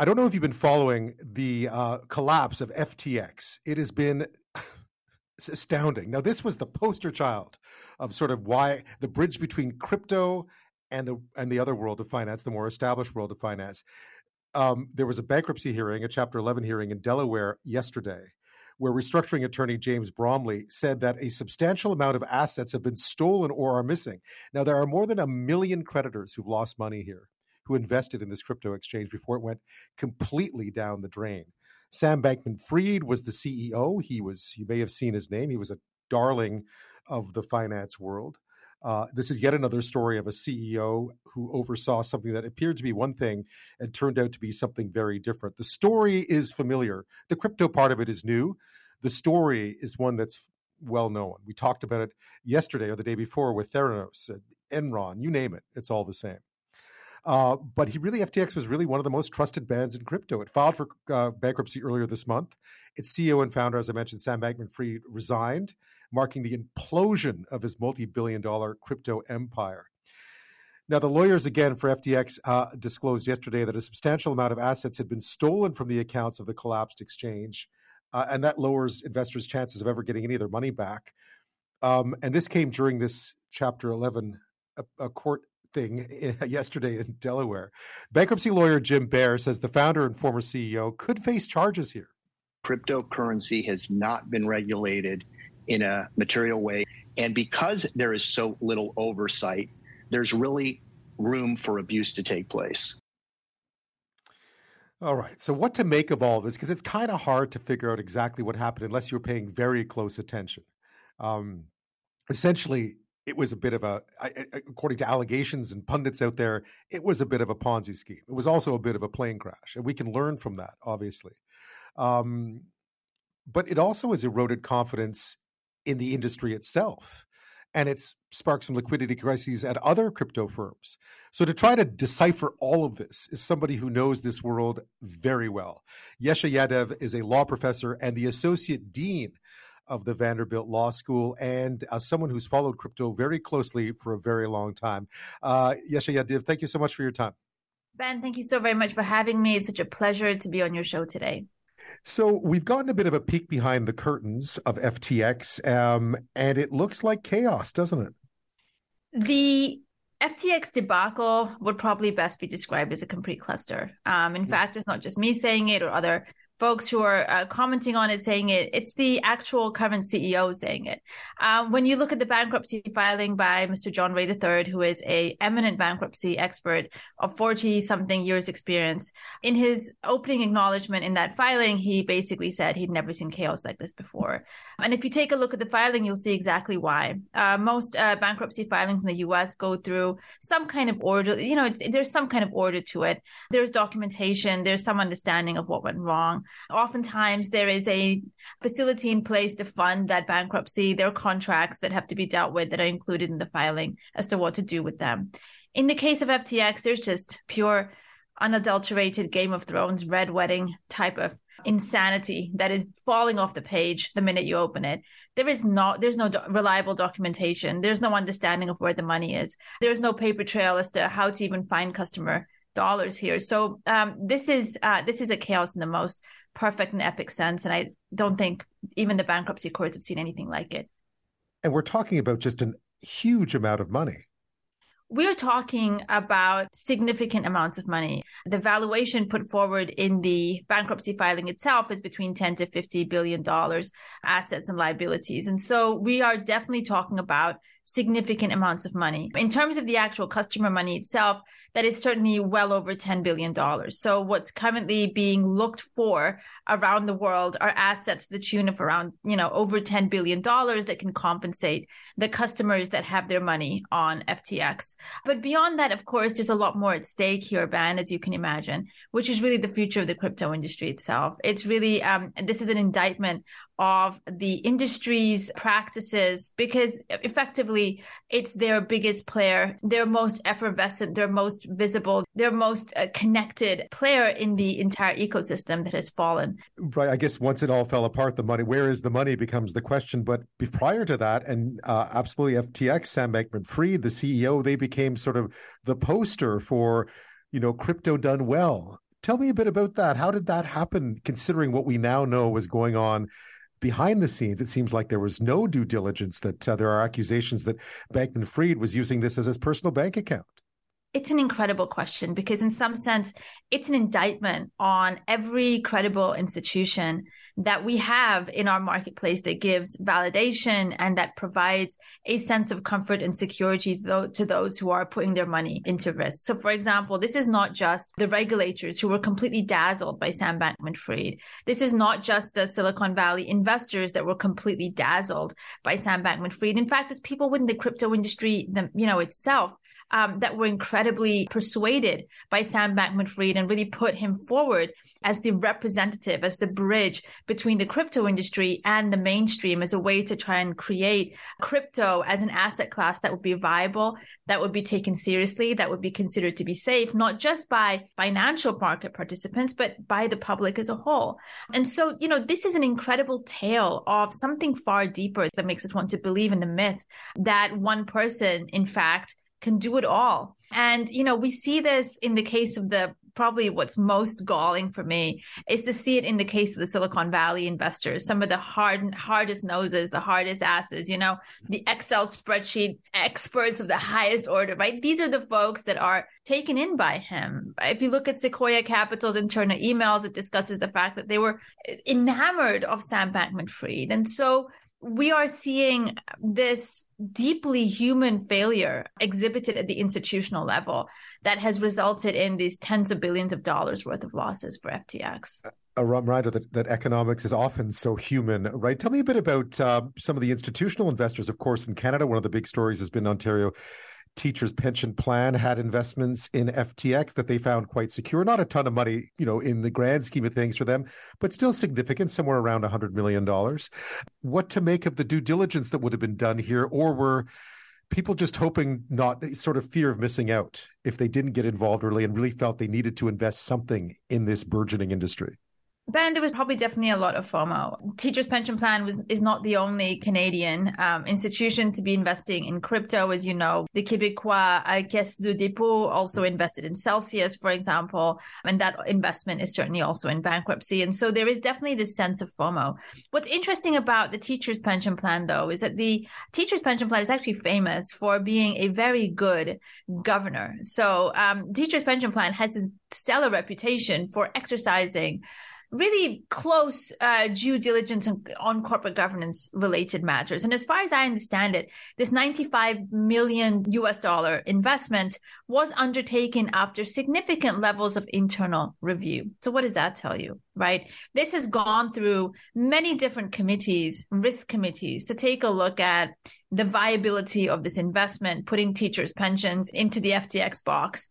I don't know if you've been following the uh, collapse of FTX. It has been astounding. Now, this was the poster child of sort of why the bridge between crypto and the and the other world of finance, the more established world of finance. Um, there was a bankruptcy hearing, a Chapter 11 hearing in Delaware yesterday, where restructuring attorney James Bromley said that a substantial amount of assets have been stolen or are missing. Now, there are more than a million creditors who've lost money here who invested in this crypto exchange before it went completely down the drain. Sam Bankman Fried was the CEO. He was, you may have seen his name, he was a darling of the finance world. Uh, this is yet another story of a CEO who oversaw something that appeared to be one thing and turned out to be something very different. The story is familiar. The crypto part of it is new. The story is one that's well known. We talked about it yesterday or the day before with Theranos, Enron, you name it, it's all the same. Uh, but he really, FTX was really one of the most trusted bands in crypto. It filed for uh, bankruptcy earlier this month. Its CEO and founder, as I mentioned, Sam Bankman Fried, resigned, marking the implosion of his multi billion dollar crypto empire. Now, the lawyers again for FTX uh, disclosed yesterday that a substantial amount of assets had been stolen from the accounts of the collapsed exchange, uh, and that lowers investors' chances of ever getting any of their money back. Um, and this came during this Chapter 11 a, a court thing yesterday in Delaware. Bankruptcy lawyer Jim Baer says the founder and former CEO could face charges here. Cryptocurrency has not been regulated in a material way. And because there is so little oversight, there's really room for abuse to take place. All right. So, what to make of all this? Because it's kind of hard to figure out exactly what happened unless you're paying very close attention. Um, essentially, it was a bit of a, according to allegations and pundits out there, it was a bit of a Ponzi scheme. It was also a bit of a plane crash, and we can learn from that, obviously. Um, but it also has eroded confidence in the industry itself, and it's sparked some liquidity crises at other crypto firms. So to try to decipher all of this is somebody who knows this world very well. Yesha Yadav is a law professor and the associate dean of the Vanderbilt Law School and uh, someone who's followed crypto very closely for a very long time. Uh, Yesha Yadav, thank you so much for your time. Ben, thank you so very much for having me. It's such a pleasure to be on your show today. So we've gotten a bit of a peek behind the curtains of FTX, um, and it looks like chaos, doesn't it? The FTX debacle would probably best be described as a complete cluster. Um, in fact, it's not just me saying it or other folks who are uh, commenting on it saying it. It's the actual current CEO saying it. Um, when you look at the bankruptcy filing by Mr. John Ray III, who is a eminent bankruptcy expert of 40 something years experience, in his opening acknowledgement in that filing, he basically said he'd never seen chaos like this before. And if you take a look at the filing, you'll see exactly why. Uh, most uh, bankruptcy filings in the U.S. go through some kind of order. You know, there's some kind of order to it. There's documentation. There's some understanding of what went wrong. Oftentimes, there is a facility in place to fund that bankruptcy. There are contracts that have to be dealt with that are included in the filing as to what to do with them. In the case of FTX, there's just pure, unadulterated Game of Thrones red wedding type of insanity that is falling off the page the minute you open it there is not there's no do- reliable documentation there's no understanding of where the money is there's no paper trail as to how to even find customer dollars here so um, this is uh, this is a chaos in the most perfect and epic sense. And I don't think even the bankruptcy courts have seen anything like it. And we're talking about just a huge amount of money. We're talking about significant amounts of money. The valuation put forward in the bankruptcy filing itself is between 10 to 50 billion dollars assets and liabilities. And so we are definitely talking about significant amounts of money. In terms of the actual customer money itself, that is certainly well over $10 billion. So what's currently being looked for around the world are assets to the tune of around, you know, over $10 billion that can compensate the customers that have their money on FTX. But beyond that, of course, there's a lot more at stake here, Ben, as you can imagine, which is really the future of the crypto industry itself. It's really, um, this is an indictment of the industry's practices because effectively it's their biggest player, their most effervescent, their most visible, their most uh, connected player in the entire ecosystem that has fallen. Right. I guess once it all fell apart, the money, where is the money becomes the question. But prior to that, and uh, absolutely FTX, Sam Bankman Fried, the CEO, they became sort of the poster for, you know, crypto done well Tell me a bit about that. How did that happen, considering what we now know was going on behind the scenes? It seems like there was no due diligence, that uh, there are accusations that Bankman Fried was using this as his personal bank account. It's an incredible question because, in some sense, it's an indictment on every credible institution that we have in our marketplace that gives validation and that provides a sense of comfort and security to those who are putting their money into risk. So, for example, this is not just the regulators who were completely dazzled by Sam Bankman Fried. This is not just the Silicon Valley investors that were completely dazzled by Sam Bankman Fried. In fact, it's people within the crypto industry, you know, itself um, that were incredibly persuaded by Sam Bankman Fried and really put him forward as the representative, as the bridge between the crypto industry and the mainstream as a way to try and create crypto as an asset class that would be viable, that would be taken seriously, that would be considered to be safe, not just by financial market participants, but by the public as a whole. And so, you know, this is an incredible tale of something far deeper that makes us want to believe in the myth that one person, in fact, can do it all. And, you know, we see this in the case of the probably what's most galling for me is to see it in the case of the Silicon Valley investors, some of the hard, hardest noses, the hardest asses, you know, the Excel spreadsheet experts of the highest order, right? These are the folks that are taken in by him. If you look at Sequoia Capital's internal emails, it discusses the fact that they were enamored of Sam Bankman Fried. And so, we are seeing this deeply human failure exhibited at the institutional level that has resulted in these tens of billions of dollars worth of losses for FTX. A reminder that, that economics is often so human, right? Tell me a bit about uh, some of the institutional investors. Of course, in Canada, one of the big stories has been Ontario teachers pension plan had investments in FTX that they found quite secure. Not a ton of money, you know, in the grand scheme of things for them, but still significant, somewhere around $100 million. What to make of the due diligence that would have been done here, or were people just hoping not sort of fear of missing out if they didn't get involved early and really felt they needed to invest something in this burgeoning industry? Ben, there was probably definitely a lot of FOMO. Teachers Pension Plan was is not the only Canadian um, institution to be investing in crypto, as you know. The Québécois uh, Caisse de dépôt also invested in Celsius, for example, and that investment is certainly also in bankruptcy. And so there is definitely this sense of FOMO. What's interesting about the Teachers Pension Plan, though, is that the Teachers Pension Plan is actually famous for being a very good governor. So um, Teachers Pension Plan has this stellar reputation for exercising really close uh, due diligence on, on, corporate governance related matters. And as far as I understand it, this 95 million US dollar investment was undertaken after significant levels of internal review. So what does that tell you, right? This has gone through many different committees, risk committees to take a look at the viability of this investment, putting teachers' pensions into the FTX box.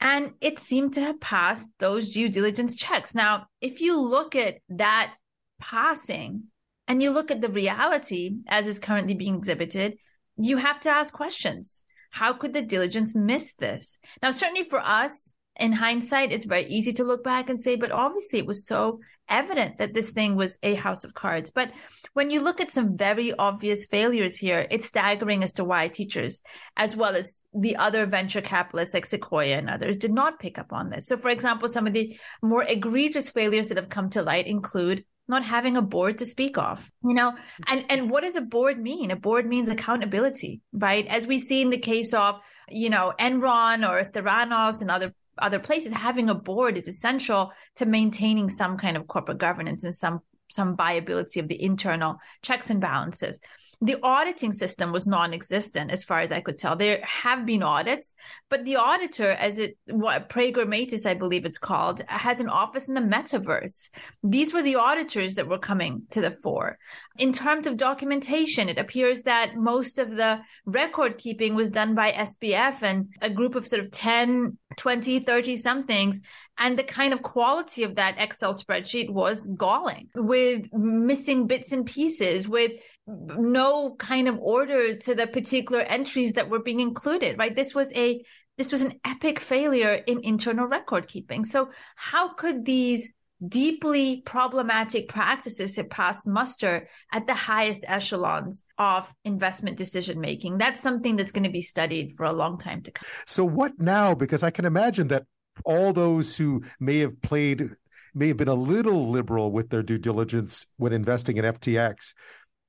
And it seemed to have passed those due diligence checks. Now, if you look at that passing and you look at the reality as is currently being exhibited, you have to ask questions. How could the diligence miss this? Now, certainly for us, in hindsight, it's very easy to look back and say, but obviously it was so evident that this thing was a house of cards. But when you look at some very obvious failures here, it's staggering as to why teachers, as well as the other venture capitalists like Sequoia and others, did not pick up on this. So, for example, some of the more egregious failures that have come to light include not having a board to speak of you know and and what does a board mean a board means accountability right as we see in the case of you know enron or theranos and other other places, having a board is essential to maintaining some kind of corporate governance and some some viability of the internal checks and balances. The auditing system was non-existent as far as I could tell. There have been audits, but the auditor, as it what Prager I believe it's called, has an office in the metaverse. These were the auditors that were coming to the fore. In terms of documentation, it appears that most of the record keeping was done by SBF and a group of sort of 10, 20, 30 somethings and the kind of quality of that Excel spreadsheet was galling with missing bits and pieces, with no kind of order to the particular entries that were being included, right? This was a this was an epic failure in internal record keeping. So how could these deeply problematic practices have passed muster at the highest echelons of investment decision making? That's something that's going to be studied for a long time to come. So what now? Because I can imagine that all those who may have played, may have been a little liberal with their due diligence when investing in FTX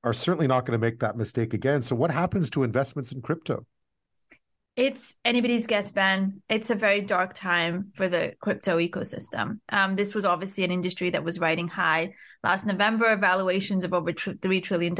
are certainly not going to make that mistake again. So, what happens to investments in crypto? It's anybody's guess, Ben. It's a very dark time for the crypto ecosystem. Um, this was obviously an industry that was riding high. Last November, valuations of over $3 trillion.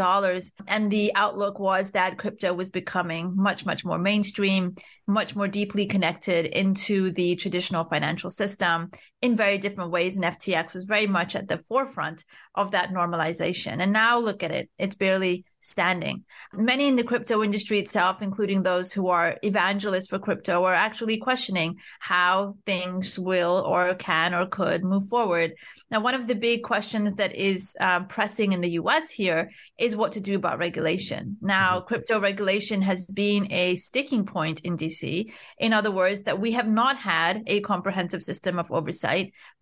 And the outlook was that crypto was becoming much, much more mainstream, much more deeply connected into the traditional financial system in very different ways. And FTX was very much at the forefront of that normalization. And now look at it. It's barely standing. Many in the crypto industry itself, including those who are evangelists for crypto, are actually questioning how things will or can or could move forward. Now, one of the big questions that is um, pressing in the US here is what to do about regulation. Now, mm-hmm. crypto regulation has been a sticking point in DC. In other words, that we have not had a comprehensive system of oversight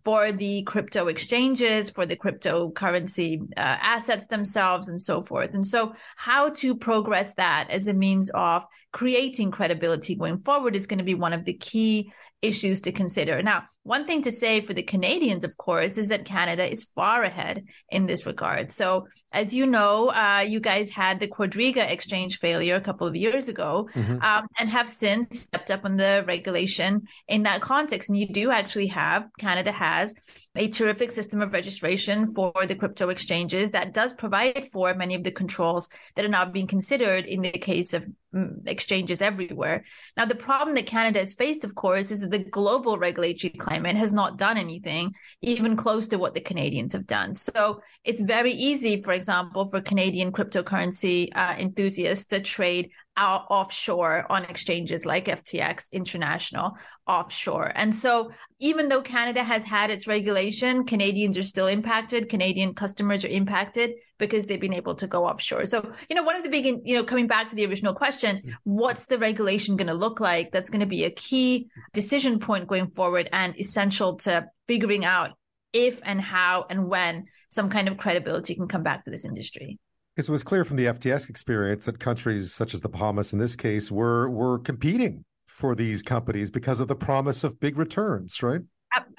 for the crypto exchanges, for the cryptocurrency uh, assets themselves, and so forth. And so, how to progress that as a means of creating credibility going forward is going to be one of the key issues to consider. Now, one thing to say for the Canadians, of course, is that Canada is far ahead in this regard. So, as you know, uh, you guys had the Quadriga exchange failure a couple of years ago mm-hmm. um, and have since stepped up on the regulation in that context. And you do actually have, Canada has a terrific system of registration for the crypto exchanges that does provide for many of the controls that are now being considered in the case of mm, exchanges everywhere. Now, the problem that Canada has faced, of course, is that the global regulatory climate has not done anything even close to what the Canadians have done. So it's very easy, for example, for Canadian cryptocurrency uh, enthusiasts to trade out offshore on exchanges like FTX International offshore. And so even though Canada has had its regulation, Canadians are still impacted. Canadian customers are impacted because they've been able to go offshore. So, you know, one of the big, you know, coming back to the original question, mm. what's the regulation going to look like? That's going to be a key decision point going forward and essential to figuring out if and how and when some kind of credibility can come back to this industry. Because it was clear from the FTX experience that countries such as the Bahamas, in this case, were were competing for these companies because of the promise of big returns, right?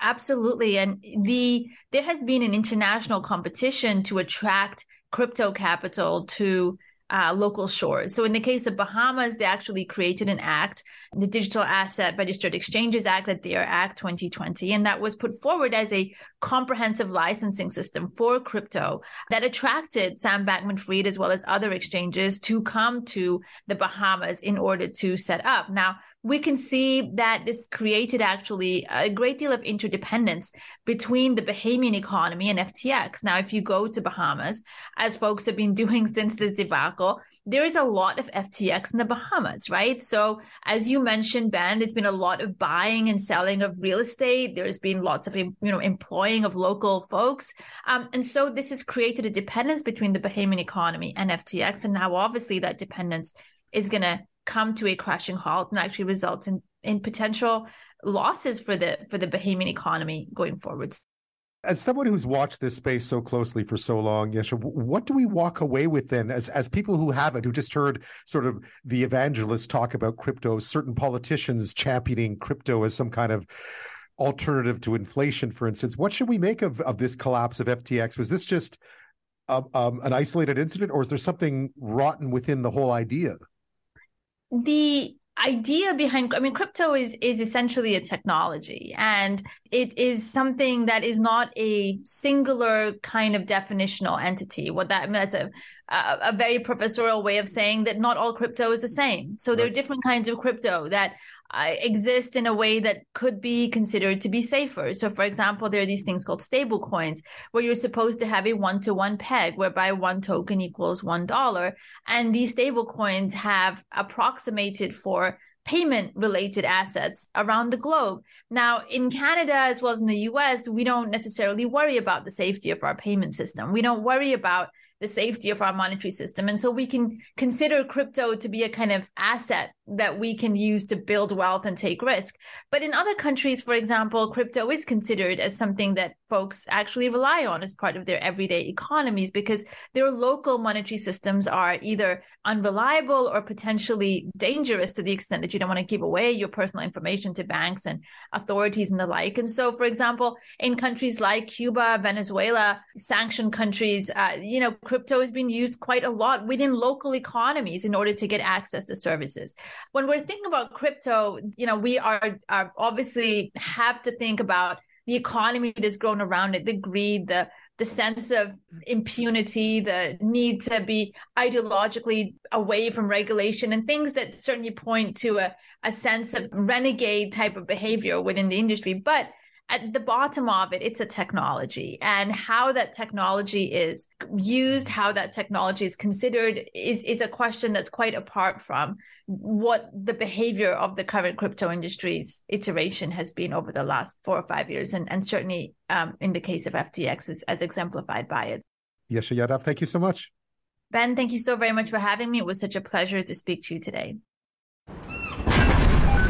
Absolutely, and the there has been an international competition to attract crypto capital to uh, local shores. So in the case of Bahamas, they actually created an act, the Digital Asset Registered Exchanges Act, the DARE Act 2020, and that was put forward as a comprehensive licensing system for crypto that attracted Sam Bankman-Fried as well as other exchanges to come to the Bahamas in order to set up. Now, we can see that this created actually a great deal of interdependence between the Bahamian economy and FTX. Now, if you go to Bahamas, as folks have been doing since this debacle, there is a lot of FTX in the Bahamas, right? So, as you mentioned, Ben, it's been a lot of buying and selling of real estate. There's been lots of, you know, employing of local folks. Um, and so this has created a dependence between the Bahamian economy and FTX. And now, obviously, that dependence is going to come to a crashing halt and actually result in, in potential losses for the for the Bahamian economy going forwards. As someone who's watched this space so closely for so long, Yesha, what do we walk away with then as, as people who haven't, who just heard sort of the evangelists talk about crypto, certain politicians championing crypto as some kind of alternative to inflation, for instance. What should we make of, of this collapse of FTX? Was this just um, an isolated incident, or is there something rotten within the whole idea? the idea behind i mean crypto is is essentially a technology and it is something that is not a singular kind of definitional entity. What that I mean, that's a a, very professorial way of saying that not all crypto is the same. So there are different kinds of crypto that exist in a way that could be considered to be safer. So, for example, there are these things called stable coins where you're supposed to have a one to one peg whereby one token equals one dollar. And these stable coins have approximated for payment related assets around the globe. Now, in Canada as well as in the US, we don't necessarily worry about the safety of our payment system. We don't worry about the safety of our monetary system. And so we can consider crypto to be a kind of asset that we can use to build wealth and take risk. But in other countries, for example, crypto is considered as something that folks actually rely on as part of their everyday economies because their local monetary systems are either unreliable or potentially dangerous to the extent that you don't want to give away your personal information to banks and authorities and the like. And so, for example, in countries like Cuba, Venezuela, sanctioned countries, uh, you know, crypto has been used quite a lot within local economies in order to get access to services when we're thinking about crypto, you know, we are, are obviously have to think about the economy that's grown around it, the greed, the the sense of impunity, the need to be ideologically away from regulation, and things that certainly point to a, a sense of renegade type of behavior within the industry. But at the bottom of it, it's a technology and how that technology is used, how that technology is considered is, is a question that's quite apart from what the behavior of the current crypto industry's iteration has been over the last four or five years. And, and certainly um, in the case of FTX is, as exemplified by it. Yesha Yadav, thank you so much. Ben, thank you so very much for having me. It was such a pleasure to speak to you today.